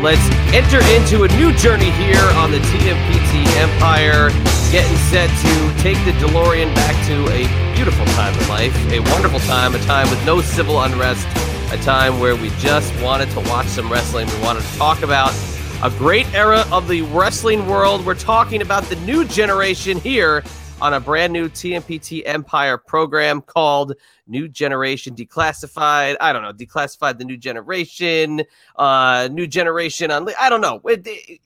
Let's enter into a new journey here on the TMPT Empire. Getting set to take the DeLorean back to a beautiful time in life, a wonderful time, a time with no civil unrest, a time where we just wanted to watch some wrestling. We wanted to talk about a great era of the wrestling world. We're talking about the new generation here on a brand new TMPT Empire program called New Generation Declassified. I don't know, Declassified the New Generation, uh, New Generation on. I don't know.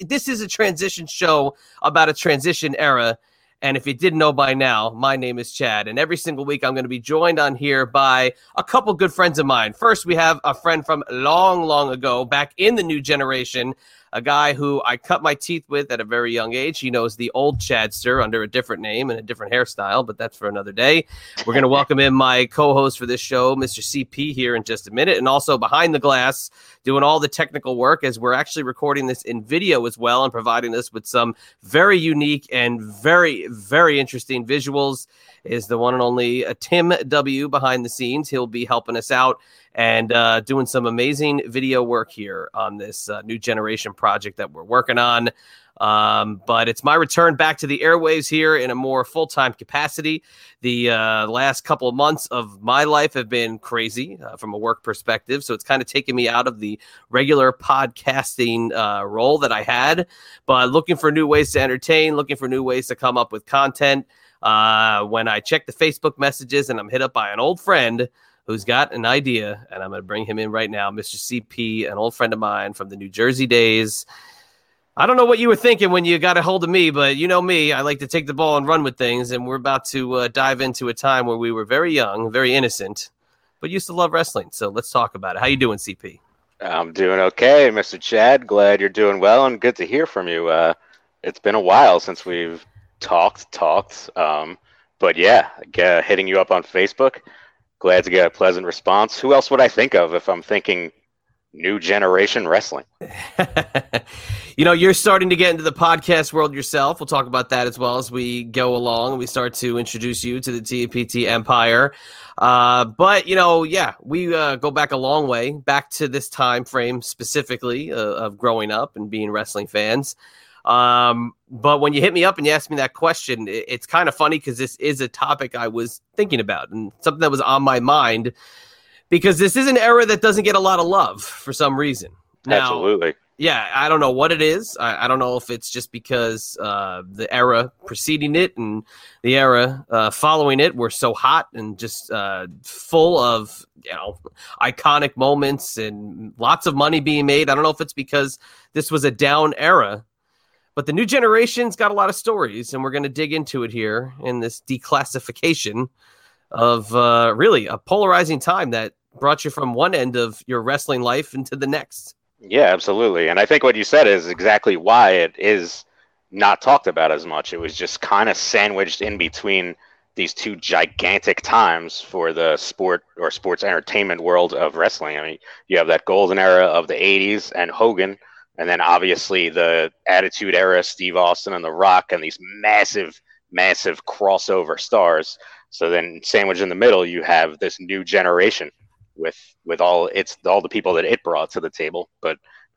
This is a transition show about a transition era. And if you didn't know by now, my name is Chad. And every single week, I'm going to be joined on here by a couple good friends of mine. First, we have a friend from long, long ago, back in the new generation, a guy who I cut my teeth with at a very young age. He knows the old Chadster under a different name and a different hairstyle, but that's for another day. We're going to welcome in my co host for this show, Mr. CP, here in just a minute. And also behind the glass, doing all the technical work as we're actually recording this in video as well and providing us with some very unique and very, very interesting visuals. Is the one and only uh, Tim W behind the scenes. He'll be helping us out and uh, doing some amazing video work here on this uh, new generation project that we're working on. Um, but it's my return back to the airwaves here in a more full time capacity. The uh, last couple of months of my life have been crazy uh, from a work perspective. So it's kind of taken me out of the regular podcasting uh, role that I had, but looking for new ways to entertain, looking for new ways to come up with content. Uh, when I check the Facebook messages and I'm hit up by an old friend who's got an idea, and I'm going to bring him in right now, Mr. CP, an old friend of mine from the New Jersey days. I don't know what you were thinking when you got a hold of me, but you know me, I like to take the ball and run with things, and we're about to uh, dive into a time where we were very young, very innocent, but used to love wrestling. So let's talk about it. How you doing, CP? I'm doing okay, Mr. Chad. Glad you're doing well, and good to hear from you. Uh, it's been a while since we've talked, talked. Um, but yeah, hitting you up on Facebook. Glad to get a pleasant response. Who else would I think of if I'm thinking new generation wrestling? you know, you're starting to get into the podcast world yourself. We'll talk about that as well as we go along. and We start to introduce you to the TMPT Empire. Uh, but you know, yeah, we uh, go back a long way, back to this time frame specifically uh, of growing up and being wrestling fans. Um, but when you hit me up and you asked me that question, it, it's kind of funny because this is a topic I was thinking about and something that was on my mind because this is an era that doesn't get a lot of love for some reason. Now, Absolutely. yeah, I don't know what it is. I, I don't know if it's just because uh, the era preceding it and the era uh, following it were so hot and just uh, full of you know iconic moments and lots of money being made. I don't know if it's because this was a down era, but the new generation's got a lot of stories, and we're going to dig into it here in this declassification of uh, really a polarizing time that brought you from one end of your wrestling life into the next. Yeah, absolutely. And I think what you said is exactly why it is not talked about as much. It was just kind of sandwiched in between these two gigantic times for the sport or sports entertainment world of wrestling. I mean, you have that golden era of the 80s and Hogan, and then obviously the Attitude Era, Steve Austin and The Rock, and these massive, massive crossover stars. So then, sandwiched in the middle, you have this new generation with with all it's all the people that it brought to the table, but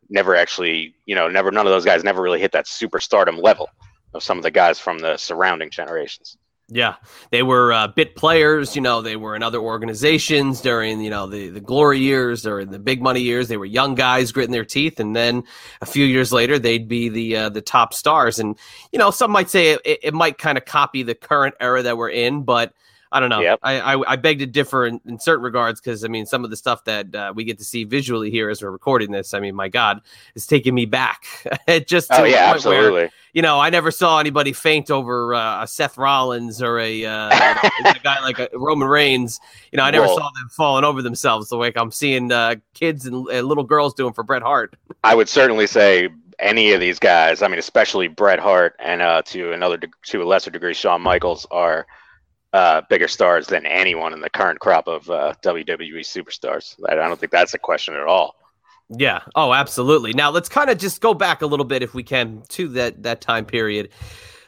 never actually, you know, never none of those guys never really hit that superstardom level of some of the guys from the surrounding generations. Yeah, they were uh, bit players. You know, they were in other organizations during you know the the glory years or the big money years. They were young guys gritting their teeth, and then a few years later, they'd be the uh, the top stars. And you know, some might say it, it might kind of copy the current era that we're in, but I don't know. Yep. I, I, I beg to differ in, in certain regards because I mean some of the stuff that uh, we get to see visually here as we're recording this. I mean, my God, it's taking me back. it just to Oh yeah, point where, absolutely. you know, I never saw anybody faint over uh, a Seth Rollins or a, uh, a guy like a Roman Reigns. You know, I never Well- saw them falling over themselves the way I'm seeing uh, kids and uh, little girls doing for Bret Hart. I would certainly say any of these guys. I mean, especially Bret Hart and uh, to another to a lesser degree, Shawn Michaels are uh, bigger stars than anyone in the current crop of uh, WWE superstars. I don't think that's a question at all. Yeah. Oh, absolutely. Now let's kind of just go back a little bit, if we can, to that that time period.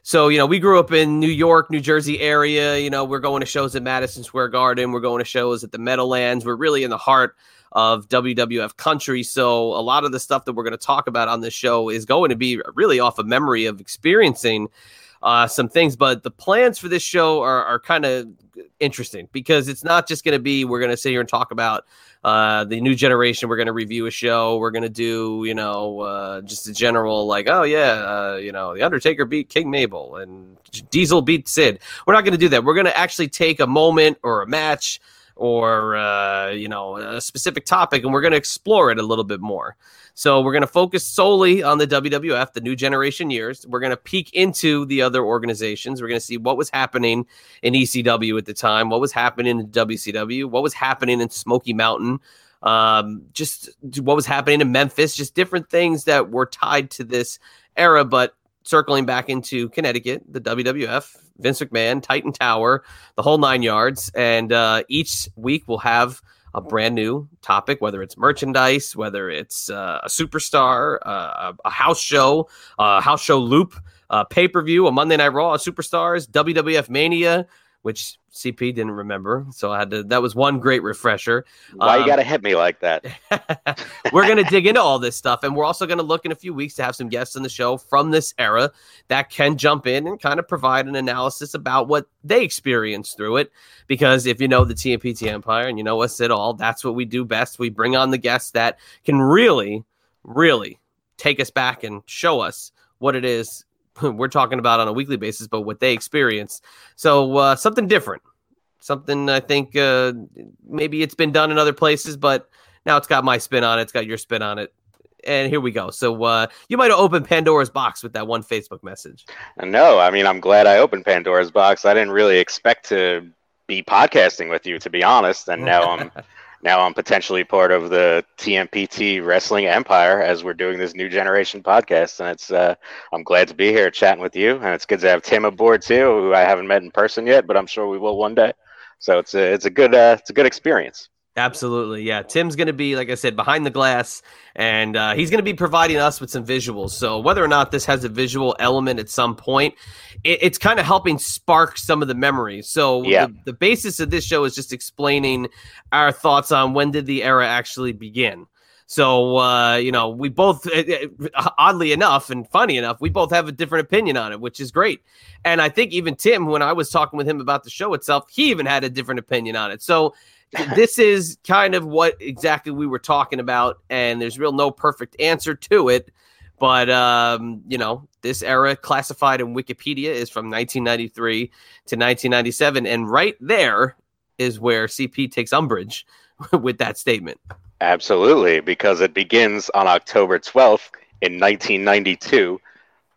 So you know, we grew up in New York, New Jersey area. You know, we're going to shows at Madison Square Garden. We're going to shows at the Meadowlands. We're really in the heart of WWF country. So a lot of the stuff that we're going to talk about on this show is going to be really off of memory of experiencing uh, some things. But the plans for this show are, are kind of interesting because it's not just going to be we're going to sit here and talk about uh, the new generation. We're going to review a show. We're going to do, you know, uh, just a general like, oh yeah, uh, you know, the Undertaker beat King Mabel and Diesel beat Sid. We're not going to do that. We're going to actually take a moment or a match or uh, you know a specific topic, and we're going to explore it a little bit more. So we're going to focus solely on the WWF, the new generation years. We're going to peek into the other organizations. We're going to see what was happening in ECW at the time, what was happening in WCW, what was happening in Smoky Mountain, um, just what was happening in Memphis, just different things that were tied to this era, but circling back into Connecticut, the WWF, Vince McMahon, Titan Tower, the whole nine yards. And uh, each week we'll have a brand new topic, whether it's merchandise, whether it's uh, a superstar, uh, a house show, a house show loop, a pay per view, a Monday Night Raw, a superstars, WWF Mania, which CP didn't remember. So I had to, that was one great refresher. Why Um, you gotta hit me like that? we're going to dig into all this stuff. And we're also going to look in a few weeks to have some guests on the show from this era that can jump in and kind of provide an analysis about what they experienced through it. Because if you know the TMPT Empire and you know us at all, that's what we do best. We bring on the guests that can really, really take us back and show us what it is we're talking about on a weekly basis, but what they experience. So uh, something different. Something I think uh, maybe it's been done in other places, but now it's got my spin on it. It's got your spin on it. And here we go. So uh, you might have opened Pandora's box with that one Facebook message. No, I mean I'm glad I opened Pandora's box. I didn't really expect to be podcasting with you, to be honest, and now I'm now I'm potentially part of the TMPT Wrestling Empire as we're doing this new generation podcast, and it's uh, I'm glad to be here chatting with you, and it's good to have Tim aboard too, who I haven't met in person yet, but I'm sure we will one day. So it's a it's a good uh, it's a good experience. Absolutely. Yeah. Tim's going to be, like I said, behind the glass, and uh, he's going to be providing us with some visuals. So, whether or not this has a visual element at some point, it, it's kind of helping spark some of the memories. So, Yeah. the, the basis of this show is just explaining our thoughts on when did the era actually begin. So, uh, you know, we both, uh, oddly enough and funny enough, we both have a different opinion on it, which is great. And I think even Tim, when I was talking with him about the show itself, he even had a different opinion on it. So, this is kind of what exactly we were talking about, and there's real no perfect answer to it. But um, you know, this era classified in Wikipedia is from 1993 to 1997, and right there is where CP takes umbrage with that statement. Absolutely, because it begins on October 12th in 1992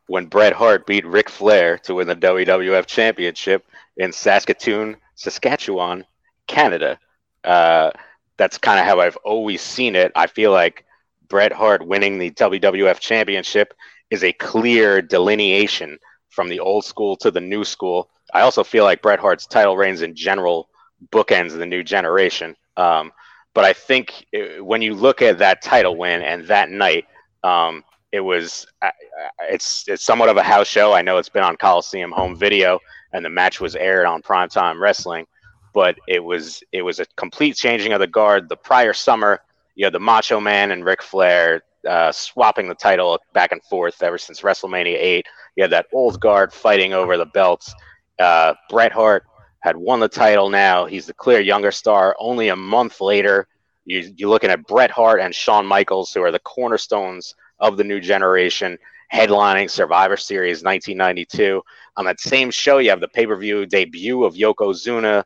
when Bret Hart beat Ric Flair to win the WWF Championship in Saskatoon, Saskatchewan, Canada. Uh, that's kind of how I've always seen it. I feel like Bret Hart winning the WWF Championship is a clear delineation from the old school to the new school. I also feel like Bret Hart's title reigns in general bookends the new generation. Um, but I think uh, when you look at that title win and that night, um, it was I- I- it's it's somewhat of a house show. I know it's been on Coliseum home video, and the match was aired on Primetime Wrestling, but it was it was a complete changing of the guard. The prior summer, you had the Macho Man and Ric Flair uh, swapping the title back and forth ever since WrestleMania eight. You had that old guard fighting over the belts. Uh, Bret Hart had won the title now. He's the clear younger star. Only a month later, you, you're looking at Bret Hart and Shawn Michaels, who are the cornerstones of the new generation, headlining Survivor Series 1992. On that same show, you have the pay per view debut of Yokozuna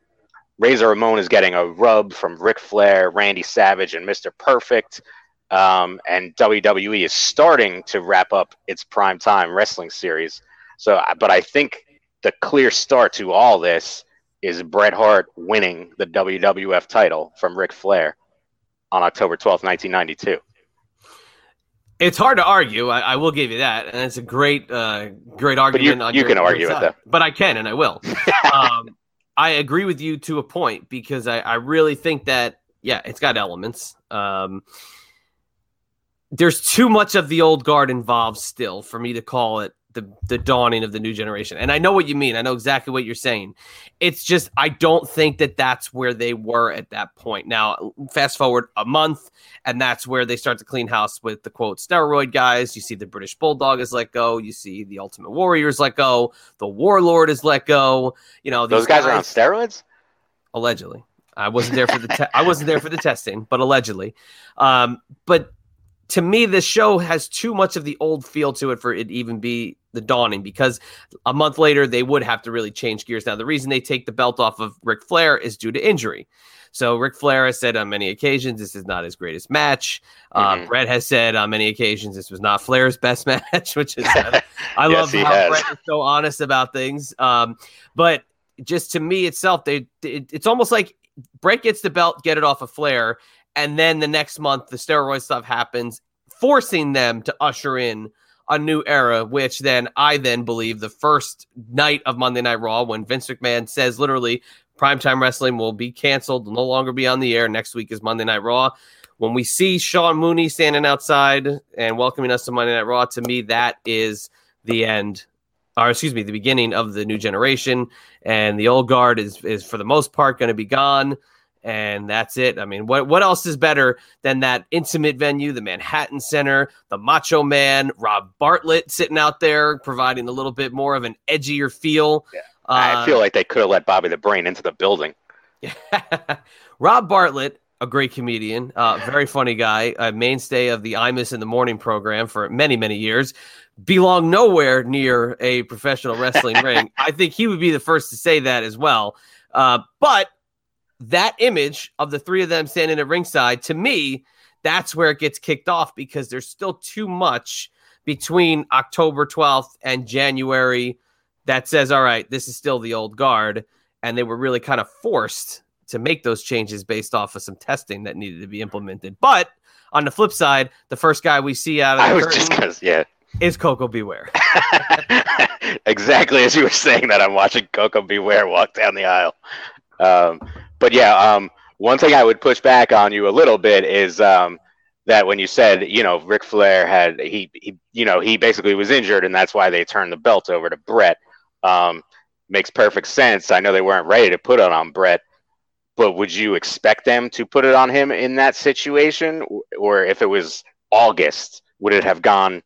Razor Ramon is getting a rub from Ric Flair, Randy Savage, and Mr. Perfect. Um, and WWE is starting to wrap up its prime time wrestling series. So, but I think the clear start to all this is Bret Hart winning the WWF title from Ric Flair on October 12th, 1992. It's hard to argue. I, I, will give you that, and it's a great, uh, great argument. But you, you can argue it, though. But I can, and I will. um, I agree with you to a point because I, I really think that yeah, it's got elements. Um, there's too much of the old guard involved still for me to call it the the dawning of the new generation. And I know what you mean. I know exactly what you're saying. It's just I don't think that that's where they were at that point. Now, fast forward a month, and that's where they start to clean house with the quote steroid guys. You see the British Bulldog is let go. You see the Ultimate Warriors let go. The Warlord is let go. You know those guys, guys are on steroids. Allegedly, I wasn't there for the te- I wasn't there for the testing, but allegedly. Um, but to me, this show has too much of the old feel to it for it even be the dawning because a month later they would have to really change gears. Now, the reason they take the belt off of Ric Flair is due to injury. So Ric Flair has said on many occasions this is not his greatest match. Uh, mm-hmm. Uh, Bret has said on many occasions this was not Flair's best match, which is uh, I yes, love how has. Bret is so honest about things. Um, but just to me itself, they it, it's almost like Bret gets the belt, get it off of Flair, and then the next month the steroid stuff happens, forcing them to usher in a new era, which then I then believe the first night of Monday Night Raw when Vince McMahon says literally primetime wrestling will be canceled, will no longer be on the air. Next week is Monday Night Raw. When we see Sean Mooney standing outside and welcoming us to Monday Night Raw, to me, that is the end, or excuse me, the beginning of the new generation. And the old guard is, is for the most part, going to be gone and that's it. I mean, what what else is better than that intimate venue, the Manhattan Center, the Macho Man, Rob Bartlett sitting out there providing a little bit more of an edgier feel. Yeah. Uh, I feel like they could have let Bobby the Brain into the building. Rob Bartlett, a great comedian, uh, very funny guy, a mainstay of the Imus in the Morning program for many many years. Belong nowhere near a professional wrestling ring. I think he would be the first to say that as well. Uh, but that image of the three of them standing at ringside, to me, that's where it gets kicked off because there's still too much between October 12th and January that says, all right, this is still the old guard. And they were really kind of forced to make those changes based off of some testing that needed to be implemented. But on the flip side, the first guy we see out of the I gonna, yeah. is Koko B. Ware. Exactly as you were saying that, I'm watching Koko B. Ware walk down the aisle. Um, but yeah, um, one thing I would push back on you a little bit is um, that when you said, you know, Ric Flair had he, he, you know, he basically was injured, and that's why they turned the belt over to Bret. Um, makes perfect sense. I know they weren't ready to put it on Bret, but would you expect them to put it on him in that situation, or if it was August, would it have gone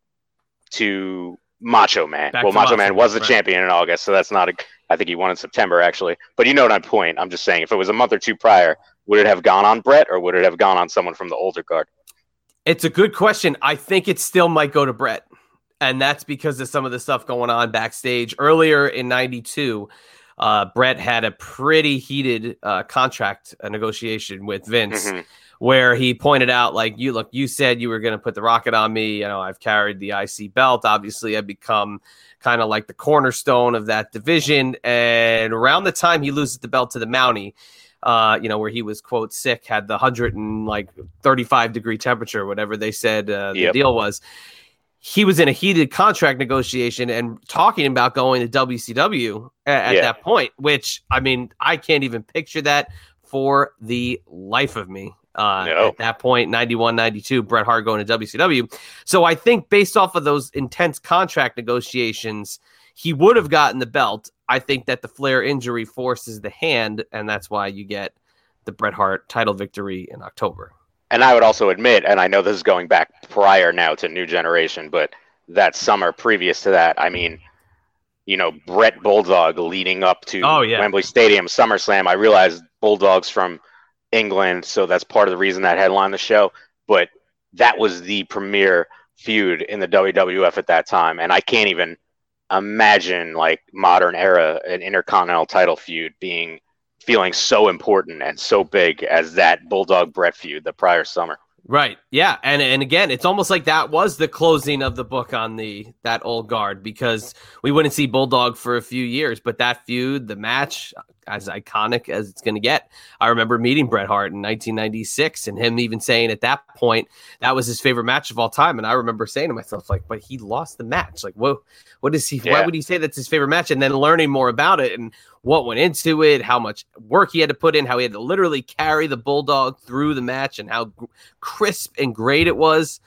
to Macho Man? Back well, Macho, Macho Man was the right. champion in August, so that's not a I think he won in September, actually. But you know what I'm point. I'm just saying, if it was a month or two prior, would it have gone on Bret or would it have gone on someone from the older guard? It's a good question. I think it still might go to Bret. And that's because of some of the stuff going on backstage. Earlier in 92, uh, Bret had a pretty heated uh, contract negotiation with Vince. Mm-hmm where he pointed out, like, you look, you said you were going to put the rocket on me. You know, I've carried the IC belt. Obviously, I've become kind of like the cornerstone of that division. And around the time he loses the belt to the Mountie, uh, you know, where he was quote sick, had the hundred and like thirty five degree temperature, whatever they said uh, the yep. deal was. He was in a heated contract negotiation and talking about going to WCW at, at yeah. that point, which I mean, I can't even picture that for the life of me. Uh, no. At that point, 91, 92, Bret Hart going to WCW. So I think based off of those intense contract negotiations, he would have gotten the belt. I think that the Flair injury forces the hand, and that's why you get the Bret Hart title victory in October. And I would also admit, and I know this is going back prior now to New Generation, but that summer previous to that, I mean, you know, Bret Bulldog leading up to oh, yeah. Wembley Stadium SummerSlam. I realized Bulldogs from England, so that's part of the reason that headlined the show. But that was the premier feud in the WWF at that time, and I can't even imagine like modern era an intercontinental title feud being feeling so important and so big as that Bulldog Bret feud the prior summer. Right. Yeah. And and again, it's almost like that was the closing of the book on the that old guard because we wouldn't see Bulldog for a few years, but that feud, the match, as iconic as it's going to get. I remember meeting Bret Hart in 1996 and him even saying at that point that was his favorite match of all time. And I remember saying to myself, like, but he lost the match. Like, whoa, what is he? Yeah. Why would he say that's his favorite match? And then learning more about it and what went into it, how much work he had to put in, how he had to literally carry the Bulldog through the match, and how crisp and great it was.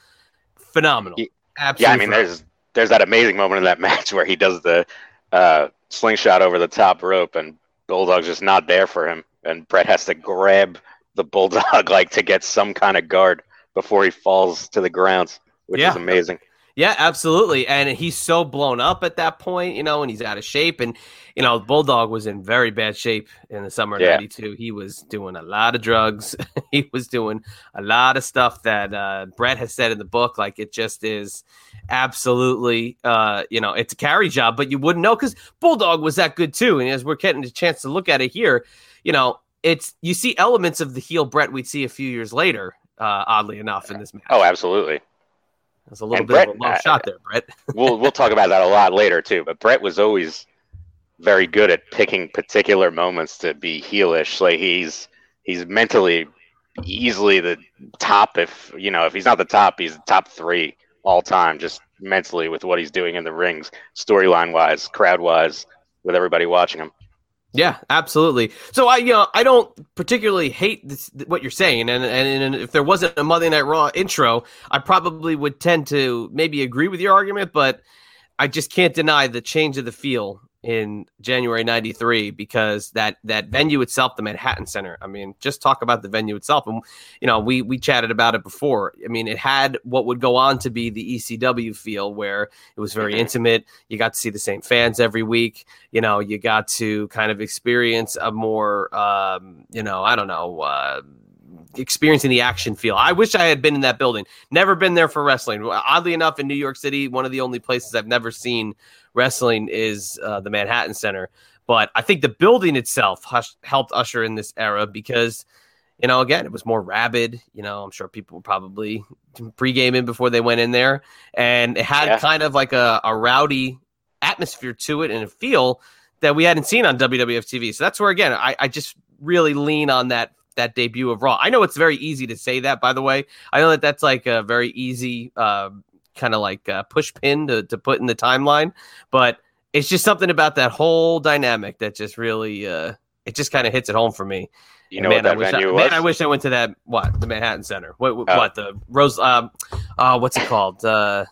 Phenomenal. Absolutely. Yeah, I mean, phenomenal. there's there's that amazing moment in that match where he does the uh, slingshot over the top rope, and Bulldog's just not there for him, and Bret has to grab the Bulldog like to get some kind of guard before he falls to the ground, which yeah. is amazing. Yeah, absolutely. And he's so blown up at that point, you know, and he's out of shape. And, you know, Bulldog was in very bad shape in the summer of yeah. 92. He was doing a lot of drugs. he was doing a lot of stuff that uh, Bret has said in the book. Like it just is absolutely, uh, you know, it's a carry job, but you wouldn't know because Bulldog was that good too. And as we're getting a chance to look at it here, you know, it's you see elements of the heel Bret we'd see a few years later, uh, oddly enough, in this match. Oh, absolutely. That's a little and bit Bret, of a low uh, shot there, Bret. we'll we'll talk about that a lot later too. But Bret was always very good at picking particular moments to be heelish. Like he's he's mentally easily the top. If you know, if he's not the top, he's the top three all time. Just mentally with what he's doing in the rings, storyline wise, crowd wise, with everybody watching him. Yeah, absolutely. So I, you know, I don't particularly hate this, what you're saying, and, and, and if there wasn't a Monday Night Raw intro, I probably would tend to maybe agree with your argument, but I just can't deny the change of the feel in January 93 because that that venue itself the Manhattan Center I mean just talk about the venue itself. And you know we we chatted about it before. I mean it had what would go on to be the ECW feel where it was very mm-hmm. intimate. You got to see the same fans every week. You know you got to kind of experience a more um, you know I don't know uh, experiencing the action feel. I wish I had been in that building. Never been there for wrestling. Oddly enough, in New York City, one of the only places I've never seen wrestling is uh, the Manhattan Center. But I think the building itself hush- helped usher in this era because, you know, again, it was more rabid. You know, I'm sure people were probably pre-gaming before they went in there, and it had yeah. kind of like a, a rowdy atmosphere to it and a feel that we hadn't seen on WWF TV. So that's where again I, I just really lean on that that debut of Raw. I know it's very easy to say that, by the way. I know that that's like a very easy uh, kind of like uh, push pin to, to put in the timeline, but it's just something about that whole dynamic that just really uh, it just kind of hits it home for me. You know man, what that I venue I, was? Man, I wish I went to that. What the Manhattan Center? What? What, oh. what the Rose? Um, uh, what's it called? Uh,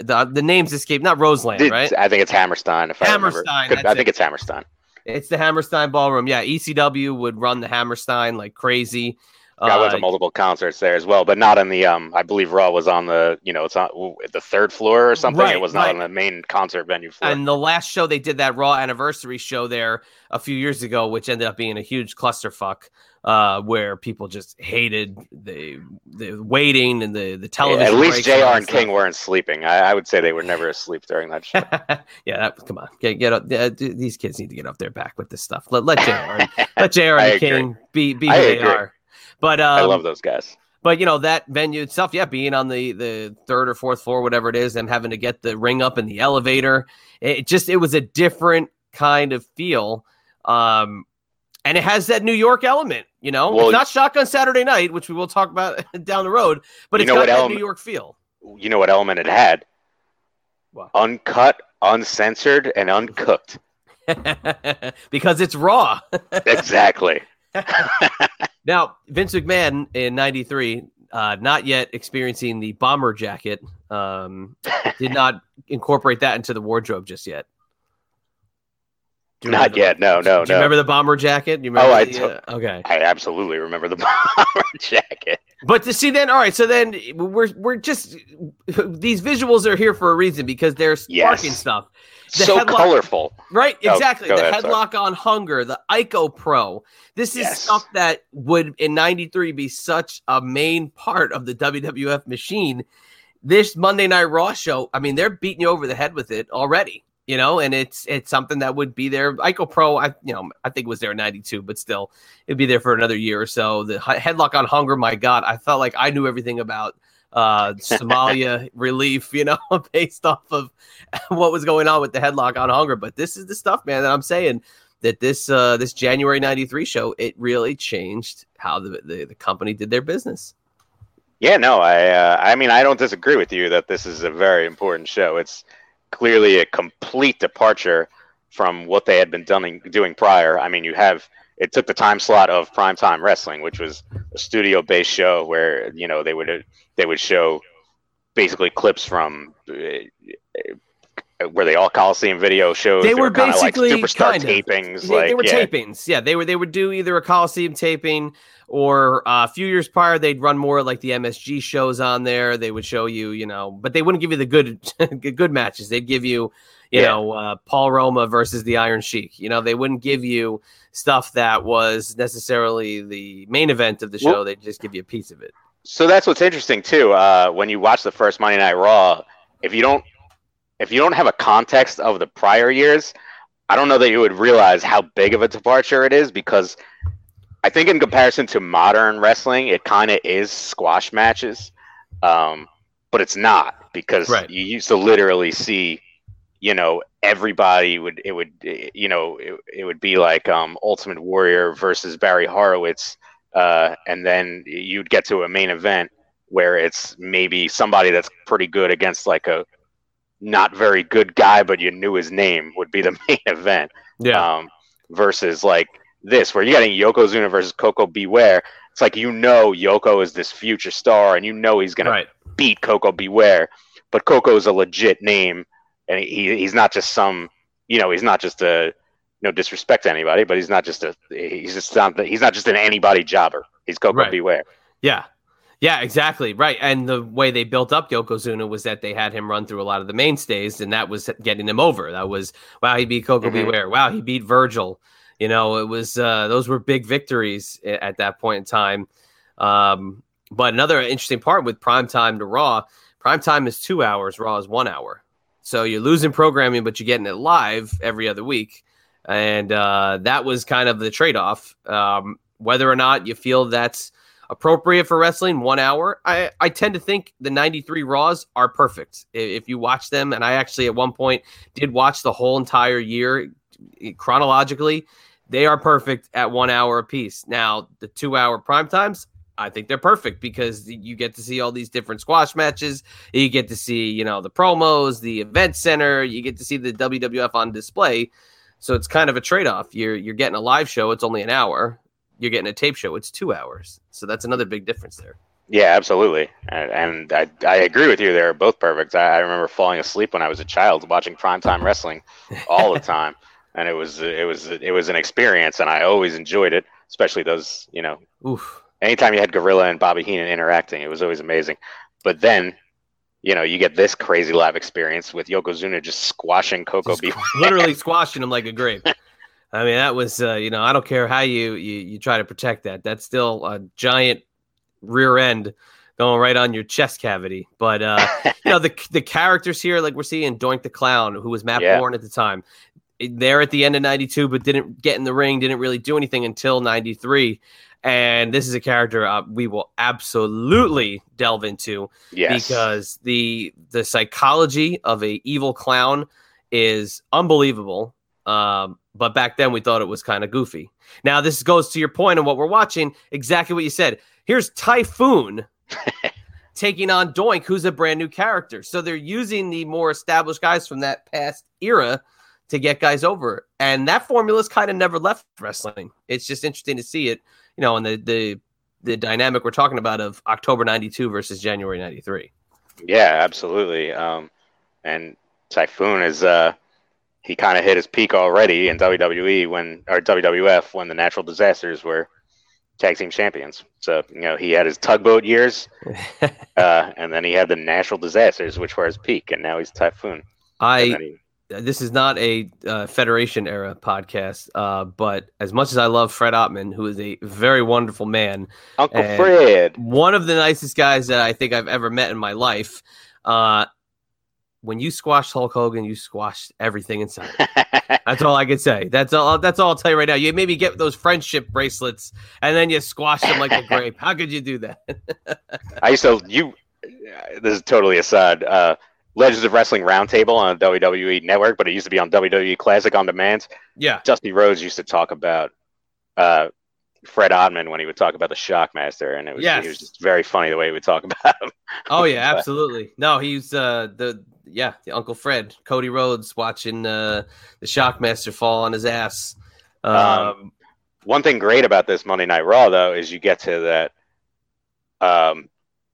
the the names escape. Not Roseland, right? I think it's Hammerstein. If Hammerstein. I, Could, I think it. it's Hammerstein. It's the Hammerstein Ballroom. Yeah, ECW would run the Hammerstein like crazy. I went to uh, multiple concerts there as well, but not in the. Um, I believe Raw was on the. You know, it's on the third floor or something. Right, it was not right. on the main concert venue floor. And the last show they did that Raw anniversary show there a few years ago, which ended up being a huge clusterfuck, uh, where people just hated the the waiting and the the television. Yeah, at least Jr. and, and King weren't sleeping. I, I, would say they were never asleep during that show. yeah, that, come on, get get up. Uh, these kids need to get off their back with this stuff. Let let Jr. and, let Jr. and King be be who they are. But um, I love those guys. But you know that venue itself, yeah, being on the the third or fourth floor, whatever it is, and having to get the ring up in the elevator, it just it was a different kind of feel. Um, and it has that New York element. You know, well, it's not Shotgun Saturday Night, which we will talk about down the road, but it's got that element, New York feel. You know what element it had? What? Uncut, uncensored, and uncooked. because it's raw. exactly. now, Vince McMahon in '93, uh, not yet experiencing the bomber jacket, um, did not incorporate that into the wardrobe just yet. Not yet. No, no, do you no. remember the bomber jacket? You remember oh, I the, uh, okay. I absolutely remember the bomber jacket. But to see then, all right. So then we're we're just these visuals are here for a reason because they're sparking yes. stuff. The so headlock, colorful, right? Oh, exactly. Oh, the ahead, headlock sorry. on hunger, the ICOPRO. This is yes. stuff that would in '93 be such a main part of the WWF machine. This Monday Night Raw show, I mean, they're beating you over the head with it already you know, and it's it's something that would be there. ICOPRO, I you know, I think was there in '92, but still, it'd be there for another year or so. The headlock on hunger, my God, I felt like I knew everything about uh, Somalia relief, you know, based off of what was going on with the headlock on hunger. But this is the stuff, man, that I'm saying that this uh, this January '93 show it really changed how the, the, the company did their business. Yeah, no, I uh, I mean I don't disagree with you that this is a very important show. It's clearly a complete departure from what they had been doing doing prior. I mean, you have it took the time slot of primetime wrestling, which was a studio based show where you know they would they would show basically clips from uh, were they all Coliseum video shows? They, they were, basically like superstar kind of. tapings. They, like, they were yeah. tapings. Yeah, they were. They would do either a Coliseum taping or uh, a few years prior they'd run more like the MSG shows on there. They would show you, you know, but they wouldn't give you the good good matches. They'd give you, you yeah. know, uh, Paul Roma versus the Iron Sheik. You know, they wouldn't give you stuff that was necessarily the main event of the show. Well, They'd just give you a piece of it. So that's what's interesting too. Uh, when you watch the first Monday Night Raw, if you don't if you don't have a context of the prior years, I don't know that you would realize how big of a departure it is because I think in comparison to modern wrestling, it kind of is squash matches, um, but it's not because right. you used to literally see, you know, everybody would it would you know it, it would be like um, Ultimate Warrior versus Barry Horowitz uh, and then you'd get to a main event where it's maybe somebody that's pretty good against like a not very good guy, but you knew his name would be the main event. Yeah. Um, versus like this, where you're getting Yokozuna versus Koko B. Ware. It's like you know Yoko is this future star, and you know he's gonna right. beat Koko B. Ware. But Koko is a legit name, and he he's not just some you know he's not just a no disrespect to anybody, but he's not just a he's just not he's not just an anybody jobber. He's Koko right. B. Ware. Yeah. Yeah, exactly. Right. And the way they built up Yokozuna was that they had him run through a lot of the mainstays, and that was getting him over. That was wow, he beat Koko mm-hmm. B. Ware. Wow, he beat Virgil. You know, it was uh, those were big victories at that point in time. Um, but another interesting part with prime time to Raw, prime time is two hours, Raw is one hour. So you're losing programming, but you're getting it live every other week and uh, that was kind of the trade-off. Um, whether or not you feel that's appropriate for wrestling, one hour, I, I tend to think the 93 Raws are perfect. If you watch them, and I actually at one point did watch the whole entire year chronologically, they are perfect at one hour apiece. Now, the two hour prime times, I think they're perfect because you get to see all these different squash matches. You get to see, you know, the promos, the event center. You get to see the WWF on display. So it's kind of a trade off. You're you're getting a live show, it's only an hour. You're getting a tape show, it's two hours. So that's another big difference there. Yeah, absolutely, and, and I, I agree with you. They're both perfect. I, I remember falling asleep when I was a child watching primetime wrestling all the time, and it was it was it was an experience, and I always enjoyed it, especially those you know. Oof. Anytime you had Gorilla and Bobby Heenan interacting, it was always amazing. But then you know, you get this crazy live experience with Yokozuna just squashing Koko B. literally squashing him like a grape. I mean, that was, uh, you know, I don't care how you, you you try to protect that. That's still a giant rear end going right on your chest cavity. But uh, you know, the the characters here, like we're seeing Doink the Clown, who was Matt yeah. Borne at the time, there at the end of '92, but didn't get in the ring, didn't really do anything until '93 and this is a character uh, we will absolutely delve into yes. because the the psychology of a evil clown is unbelievable. Um, but back then we thought it was kind of goofy. Now this goes to your point on what we're watching exactly what you said. Here's typhoon taking on doink who's a brand new character. So they're using the more established guys from that past era to get guys over and that formula's kind of never left wrestling it's just interesting to see it you know, and the the the dynamic we're talking about of October '92 versus January '93. Yeah, absolutely. Um, and Typhoon is uh, he kind of hit his peak already in WWE when or WWF when the Natural Disasters were tag team champions. So you know he had his tugboat years, uh, and then he had the Natural Disasters, which were his peak, and now he's Typhoon. I this is not a uh, Federation era podcast, uh, but as much as I love Fred Ottman, who is a very wonderful man, Uncle Fred, one of the nicest guys that I think I've ever met in my life, uh, when you squashed Hulk Hogan, you squashed everything inside. that's all I can say. That's all. That's all I'll tell you right now. You maybe get those friendship bracelets, and then you squash them like a grape. How could you do that? I used to you. This is totally aside. Legends of Wrestling Roundtable on the WWE Network, but it used to be on WWE Classic on Demand. Yeah, Dusty Rhodes used to talk about uh, Fred Ottman when he would talk about the Shockmaster, and it was Yes. he was just very funny the way he would talk about him. Oh yeah, absolutely. No, he's uh the yeah, the Uncle Fred, Cody Rhodes watching uh the Shockmaster fall on his ass. Um, Um, One thing great about this Monday Night Raw, though, is you get to that um,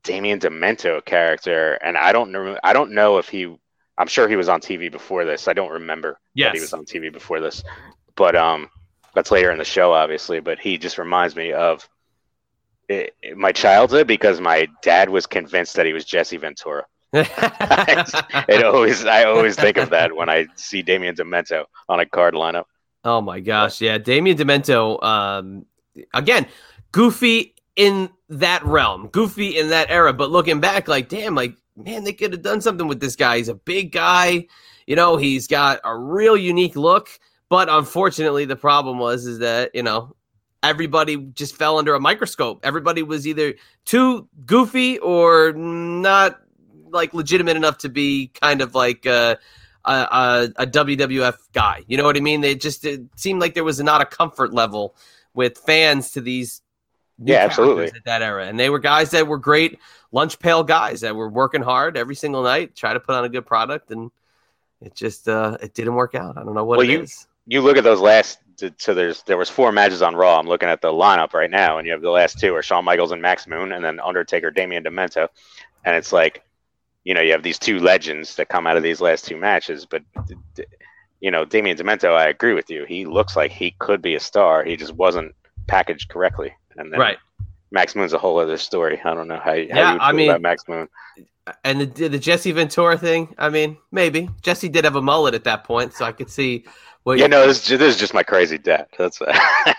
Damien Demento character, and I don't know. I don't know if he. I'm sure he was on TV before this. I don't remember that he was on TV before this, but um, that's later in the show, obviously. But he just reminds me of it, it- my childhood because my dad was convinced that he was Jesse Ventura. It always, I always think of that when I see Damien Demento on a card lineup. oh my gosh, yeah, Damien Demento. Um, again, goofy in that realm, goofy in that era. But looking back, like damn, like man, they could have done something with this guy. He's a big guy, you know. He's got a real unique look. But unfortunately, the problem was is that you know everybody just fell under a microscope. Everybody was either too goofy or not like legitimate enough to be kind of like a, a, a WWF guy. You know what I mean? They just it seemed like there was not a comfort level with fans to these. Yeah, absolutely. At that era, and they were guys that were great lunch pail guys that were working hard every single night, try to put on a good product, and it just uh, it didn't work out. I don't know what Well, it you- is. you look at those last so there's there was four matches on Raw. I'm looking at the lineup right now, and you have the last two are Shawn Michaels and Max Moon, and then Undertaker, Damien Demento, and it's like, you know, you have these two legends that come out of these last two matches, but you know, Damien Demento, I agree with you. He looks like he could be a star. He just wasn't packaged correctly, and then Right. Max Moon's a whole other story. I don't know how, how Yeah, you I mean- about Max Moon. And the the Jesse Ventura thing, I mean, maybe Jesse did have a mullet at that point, so I could see. Well, Yeah, no, this, this is just my crazy dad. That's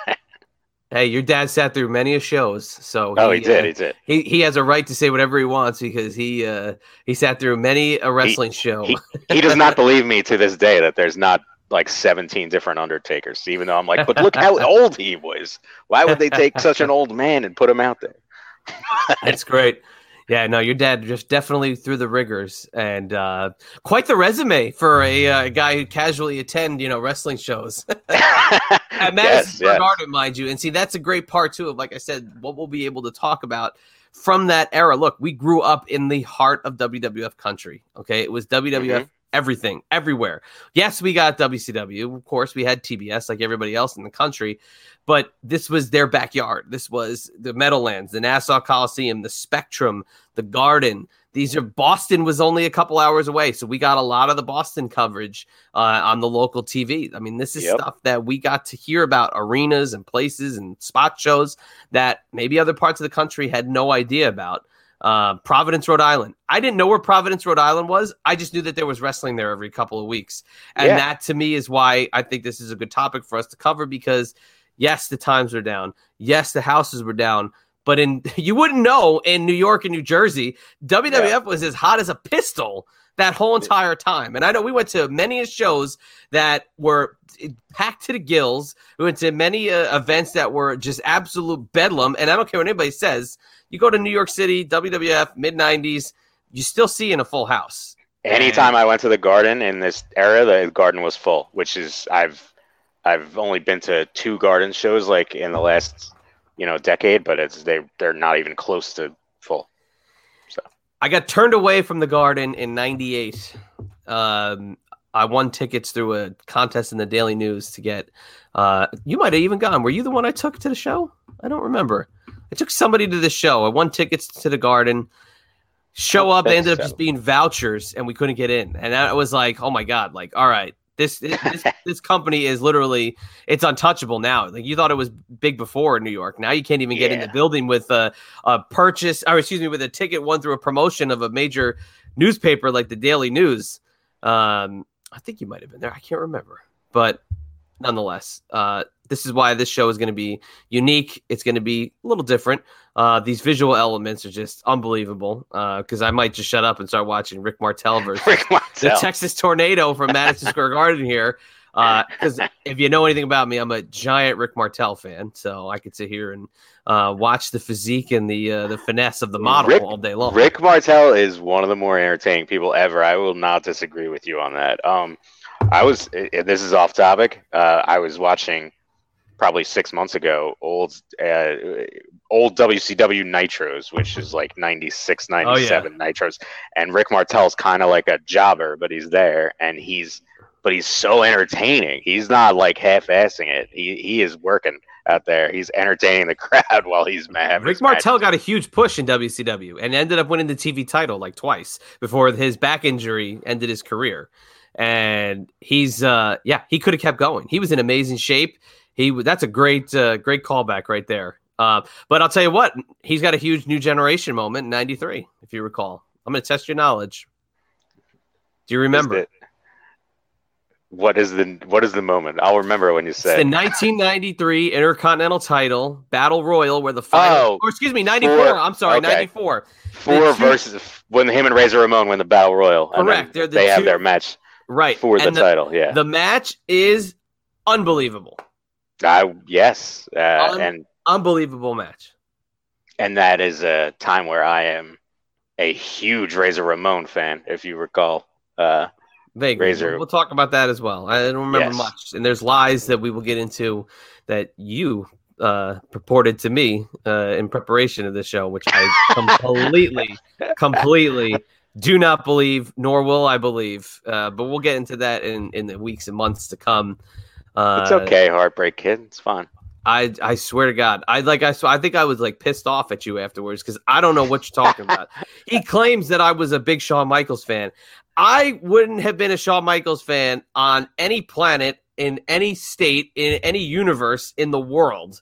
hey, your dad sat through many of shows, so oh, he did, uh, he did. he he has a right to say whatever he wants because he uh he sat through many a wrestling show. he- he does not believe me to this day that there's not like 17 different undertakers even though i'm like but look how old he was why would they take such an old man and put him out there That's great. Yeah, no, your dad just definitely through the rigors and uh, quite the resume for a uh, guy who casually attend, you know, wrestling shows at Madison yes, Square yes. Garden, mind you. And see, that's a great part too of, like I said, what we'll be able to talk about from that era. Look, we grew up in the heart of WWF country. Okay, it was WWF Mhm. Everything, everywhere. Yes, we got WCW. Of course, we had TBS like everybody else in the country, but this was their backyard. This was the Meadowlands, the Nassau Coliseum, the Spectrum, the Garden. These are Boston was only a couple hours away, so we got a lot of the Boston coverage uh, on the local TV. I mean, this is Yep. stuff that we got to hear about arenas and places and spot shows that maybe other parts of the country had no idea about. Uh, Providence, Rhode Island. I didn't know where Providence, Rhode Island was. I just knew that there was wrestling there every couple of weeks. And Yeah. that to me is why I think this is a good topic for us to cover because yes, the times were down. Yes, the houses were down. But in you wouldn't know in New York and New Jersey, WWF was as hot as a pistol that whole entire time. And I know we went to many shows that were packed to the gills. We went to many uh, events that were just absolute bedlam. And I don't care what anybody says. You go to New York City, WWF, mid '90s, you still see in a full house. anytime i went to the garden in this era the garden was full which is i've i've only been to two garden shows like in the last you know decade but it's they they're not even close to full I got turned away from the Garden in '98. Um, I won tickets through a contest in the Daily News to get. Uh, you might have even gone. Were you the one I took to the show? I don't remember. I took somebody to the show. I won tickets to the Garden. Show up, they ended up just being vouchers, and we couldn't get in. And I was like, "Oh my god!" Like, all right, this this this, company is literally it's untouchable now. Like you thought it was big before in New York. Now you can't even get in the building with a, a purchase, or excuse me, with a ticket won through a promotion of a major newspaper like the Daily News. Um, I think you might have been there. I can't remember, but nonetheless, uh, this is why this show is going to be unique. It's going to be a little different. Uh, these visual elements are just unbelievable. Because uh, I might just shut up and start watching Rick Martel versus Rick Martel. the Texas Tornado from Madison Square Garden here. Because uh, if you know anything about me, I'm a giant Rick Martel fan, so I could sit here and uh, watch the physique and the uh, the finesse of the model Rick, all day long. Rick Martel is one of the more entertaining people ever. I will not disagree with you on that. Um, I was. This is off topic. Uh, I was watching probably six months ago old uh, old WCW Nitros, which is like 96, 97 oh, yeah. Nitros, and Rick Martel's kind of like a jobber, but he's there and he's but he's so entertaining. He's not like half-assing it. He he is working out there. He's entertaining the crowd while he's mad. Rick Martel got a huge push in WCW and ended up winning the TV title like twice before his back injury ended his career. And he's uh yeah, he could have kept going. He was in amazing shape. He that's a great uh, great callback right there. Uh, but I'll tell you what, he's got a huge new generation moment in '93, if you recall. I'm going to test your knowledge. Do you remember? what is the what is the moment? I'll remember when you say it's the 1993 Intercontinental Title Battle Royal, where the final. Oh, or excuse me, 94. Four, I'm sorry, okay. 94. Four versus when him and Razor Ramon win the Battle Royal. Correct. The they two, have their match. Right for the, the, title. Yeah. The match is unbelievable. Uh, yes, uh, Un- and unbelievable match. And that is a time where I am a huge Razor Ramon fan, if you recall. Uh, Vaguely. Razor. We'll talk about that as well. I don't remember yes. much. And there's lies that we will get into that you uh, purported to me uh, in preparation of this show, which I completely, completely do not believe, nor will I believe. Uh, but we'll get into that in, in the weeks and months to come. Uh, it's okay, heartbreak kid. It's fine. I I swear to God, I like I so I think I was like pissed off at you afterwards because I don't know what you're talking about. he claims that I was a big Shawn Michaels fan. I wouldn't have been a Shawn Michaels fan on any planet, in any state, in any universe in the world.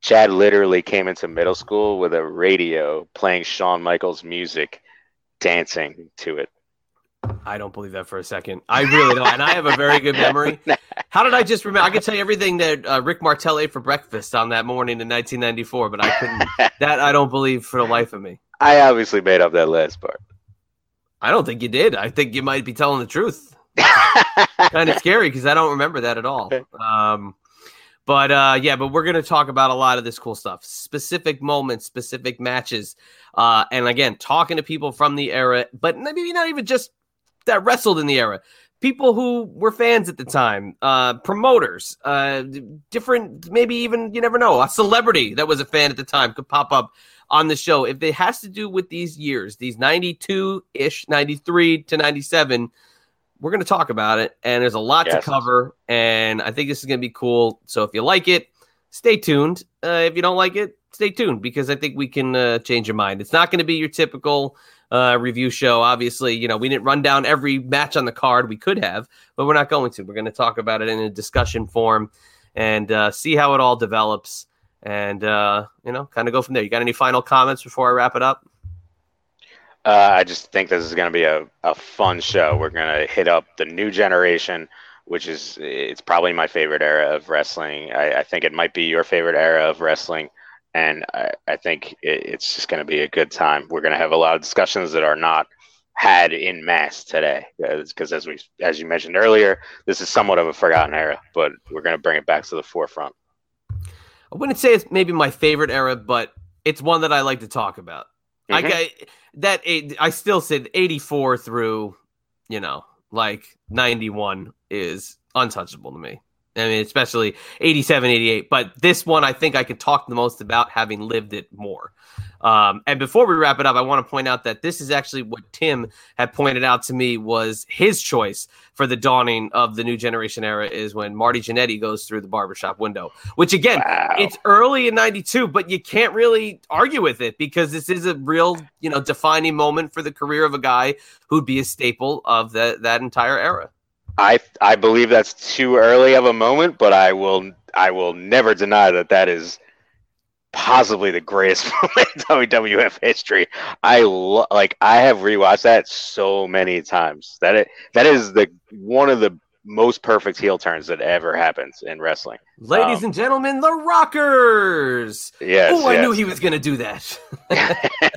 Chad literally came into middle school with a radio playing Shawn Michaels music, dancing to it. I don't believe that for a second. I really don't. And I have a very good memory. How did I just remember? I could tell you everything that uh, Rick Martel ate for breakfast on that morning in 1994, but I couldn't. that I don't believe for the life of me. I obviously made up that last part. I don't think you did. I think you might be telling the truth. kind of scary because I don't remember that at all. Um, but uh, yeah, but we're going to talk about a lot of this cool stuff, specific moments, specific matches, uh, and again, talking to people from the era, but maybe not even just that wrestled in the era. People who were fans at the time, uh, promoters, uh, different, maybe even you never know, a celebrity that was a fan at the time could pop up on the show. If it has to do with these years, these 92 ish, 93 to 97, we're going to talk about it. And there's a lot yes. to cover. And I think this is going to be cool. So if you like it, stay tuned. Uh, if you don't like it, stay tuned because I think we can uh, change your mind. It's not going to be your typical uh, review show. Obviously, you know, we didn't run down every match on the card. We could have, but we're not going to. We're going to talk about it in a discussion form and uh, see how it all develops and uh, you know, kind of go from there. You got any final comments before I wrap it up? Uh, I just think this is going to be a, a fun show. We're going to hit up the new generation, which is it's probably my favorite era of wrestling. I, I think it might be your favorite era of wrestling, and I, I think it, it's just going to be a good time. We're going to have a lot of discussions that are not had in mass today, because as we as you mentioned earlier, this is somewhat of a forgotten era, but we're going to bring it back to the forefront. I wouldn't say it's maybe my favorite era, but it's one that I like to talk about. Mm-hmm. I that I still said 84 through, you know, like 91 is untouchable to me. I mean, especially 87, 88. But this one, I think I could talk the most about having lived it more. Um, and before we wrap it up, I want to point out that this is actually what Tim had pointed out to me was his choice for the dawning of the new generation era is when Marty Jannetty goes through the barbershop window, which again, wow. it's early in 92, but you can't really argue with it because this is a real, you know, defining moment for the career of a guy who'd be a staple of that, that entire era. I I believe that's too early of a moment, but I will I will never deny that that is possibly the greatest moment in WWF history. I lo- like I have rewatched that so many times. That it that is the one of the most perfect heel turns that ever happens in wrestling. Ladies Um, and gentlemen, the Rockers. Yes. oh, I yes. knew he was going to do that.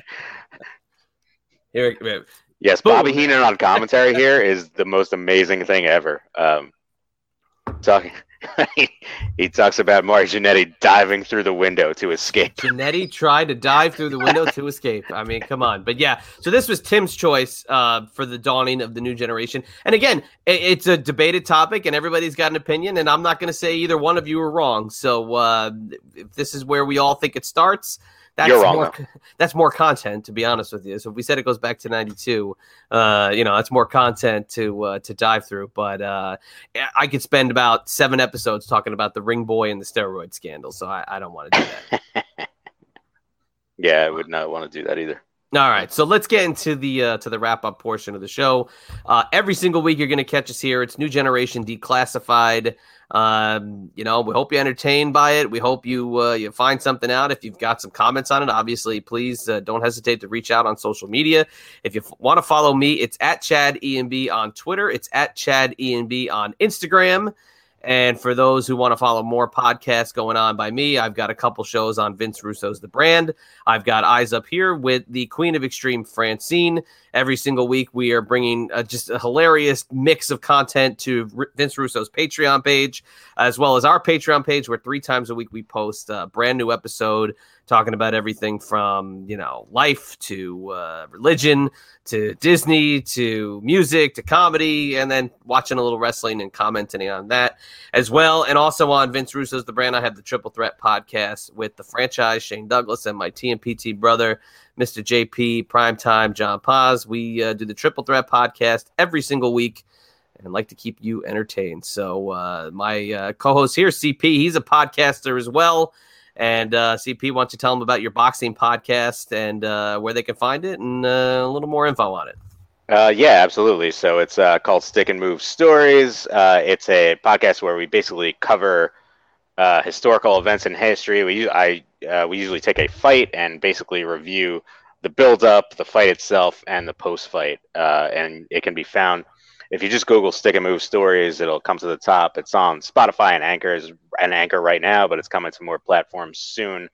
Here. Yes, Boom. Bobby Heenan on commentary here is the most amazing thing ever. Um, talking, he talks about Mark Jannetty diving through the window to escape. Jannetty tried to dive through the window to escape. I mean, come on. But yeah, so this was Tim's choice uh, for the dawning of the new generation. And again, i- it's a debated topic, and everybody's got an opinion. And I'm not going to say either one of you are wrong. So uh, if this is where we all think it starts, that's You're wrong, more. That's more content, to be honest with you. So if we said it goes back to '92, uh, you know, that's more content to uh, to dive through. But uh, I could spend about seven episodes talking about the ring boy and the steroid scandal. So I, I don't want to do that. Yeah, I would not want to do that either. All right, so let's get into the uh, to the wrap up portion of the show. Uh, every single week, you're going to catch us here. It's New Generation Declassified. Um, you know, we hope you're entertained by it. We hope you uh, you find something out. If you've got some comments on it, obviously, please uh, don't hesitate to reach out on social media. If you f- want to follow me, it's at Chad ENB on Twitter. It's at Chad ENB on Instagram. And for those who want to follow more podcasts going on by me, I've got a couple shows on Vince Russo's The Brand. I've got eyes up here with the Queen of Extreme, Francine. Every single week, we are bringing uh, just a hilarious mix of content to R- Vince Russo's Patreon page, as well as our Patreon page, where three times a week we post a brand new episode talking about everything from you know life to uh, religion to Disney to music to comedy, and then watching a little wrestling and commenting on that as well. And also on Vince Russo's The Brand, I have the Triple Threat podcast with the franchise, Shane Douglas, and my TMPT brother, Mr. JP, Primetime, John Paz. We uh, do the Triple Threat podcast every single week and like to keep you entertained. So, uh, my uh, co host here, CP, he's a podcaster as well. And uh, CP, why don't you tell them about your boxing podcast and uh, where they can find it and uh, a little more info on it? Uh, yeah, absolutely. So it's uh, called Stick and Move Stories. Uh, it's a podcast where we basically cover uh, historical events in history. We I uh, we usually take a fight and basically review the build up, the fight itself, and the post fight. Uh, and it can be found if you just Google Stick and Move Stories, it'll come to the top. It's on Spotify and Anchor is an Anchor right now, but it's coming to more platforms soon.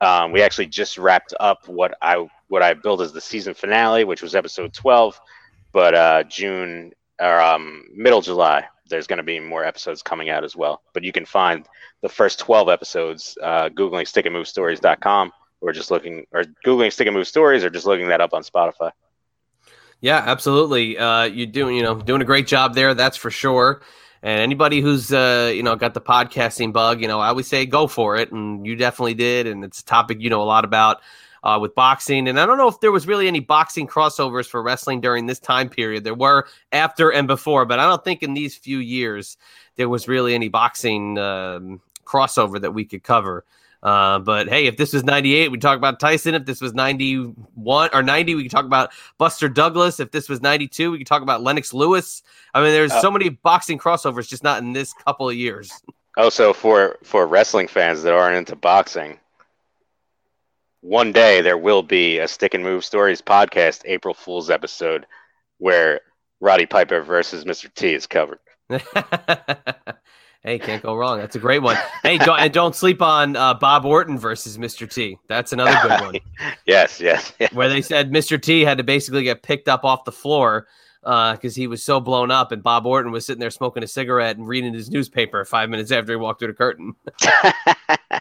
Um, we actually just wrapped up what I what I billed as the season finale, which was episode twelve. But uh, June or um, middle July, there's going to be more episodes coming out as well. But you can find the first twelve episodes uh, googling stickandmovestories.com or just looking or googling stick and move stories or just looking that up on Spotify. Yeah, absolutely. Uh, you're doing, you know, doing a great job there. That's for sure. And anybody who's, uh, you know, got the podcasting bug, you know, I always say go for it, and you definitely did. And it's a topic you know a lot about uh, with boxing. And I don't know if there was really any boxing crossovers for wrestling during this time period. There were after and before, but I don't think in these few years there was really any boxing um, crossover that we could cover. Uh, but hey, if this was 98, we talk about Tyson. If this was 91 or 90, we could talk about Buster Douglas. If this was 92, we could talk about Lennox Lewis. I mean, there's Uh, so many boxing crossovers, just not in this couple of years. Also, for for wrestling fans that aren't into boxing, one day there will be a Stick and Move Stories podcast April Fool's episode where Roddy Piper versus Mr. T is covered. hey, can't go wrong. That's a great one. Hey, don't, and don't sleep on uh, Bob Orton versus Mr. T. That's another good one. yes, yes, yes. where they said Mr. T had to basically get picked up off the floor because he was so blown up, and Bob Orton was sitting there smoking a cigarette and reading his newspaper five minutes after he walked through the curtain. uh,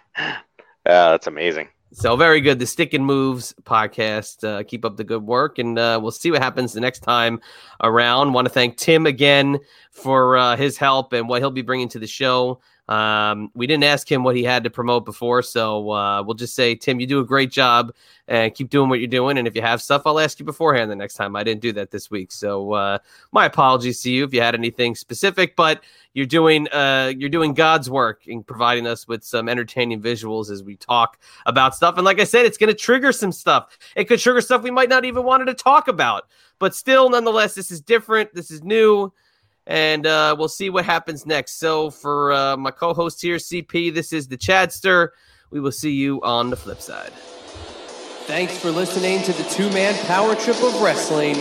that's amazing. So very good. The Stick and Moves podcast. Uh, keep up the good work, and uh, we'll see what happens the next time around. Want to thank Tim again for uh, his help and what he'll be bringing to the show. Um, we didn't ask him what he had to promote before, so uh, we'll just say, Tim, you do a great job, and keep doing what you're doing. And if you have stuff, I'll ask you beforehand the next time. I didn't do that this week, so uh, my apologies to you if you had anything specific, but you're doing uh, you're doing God's work in providing us with some entertaining visuals as we talk about stuff. And like I said, it's going to trigger some stuff. It could trigger stuff we might not even wanted to talk about, but still, nonetheless, this is different. This is new and uh, we'll see what happens next. So, for uh, my co host here, CP, this is the Chadster. We will see you on the flip side. Thanks for listening to the two man power trip of wrestling.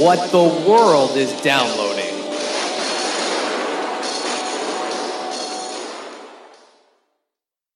What the world is downloading.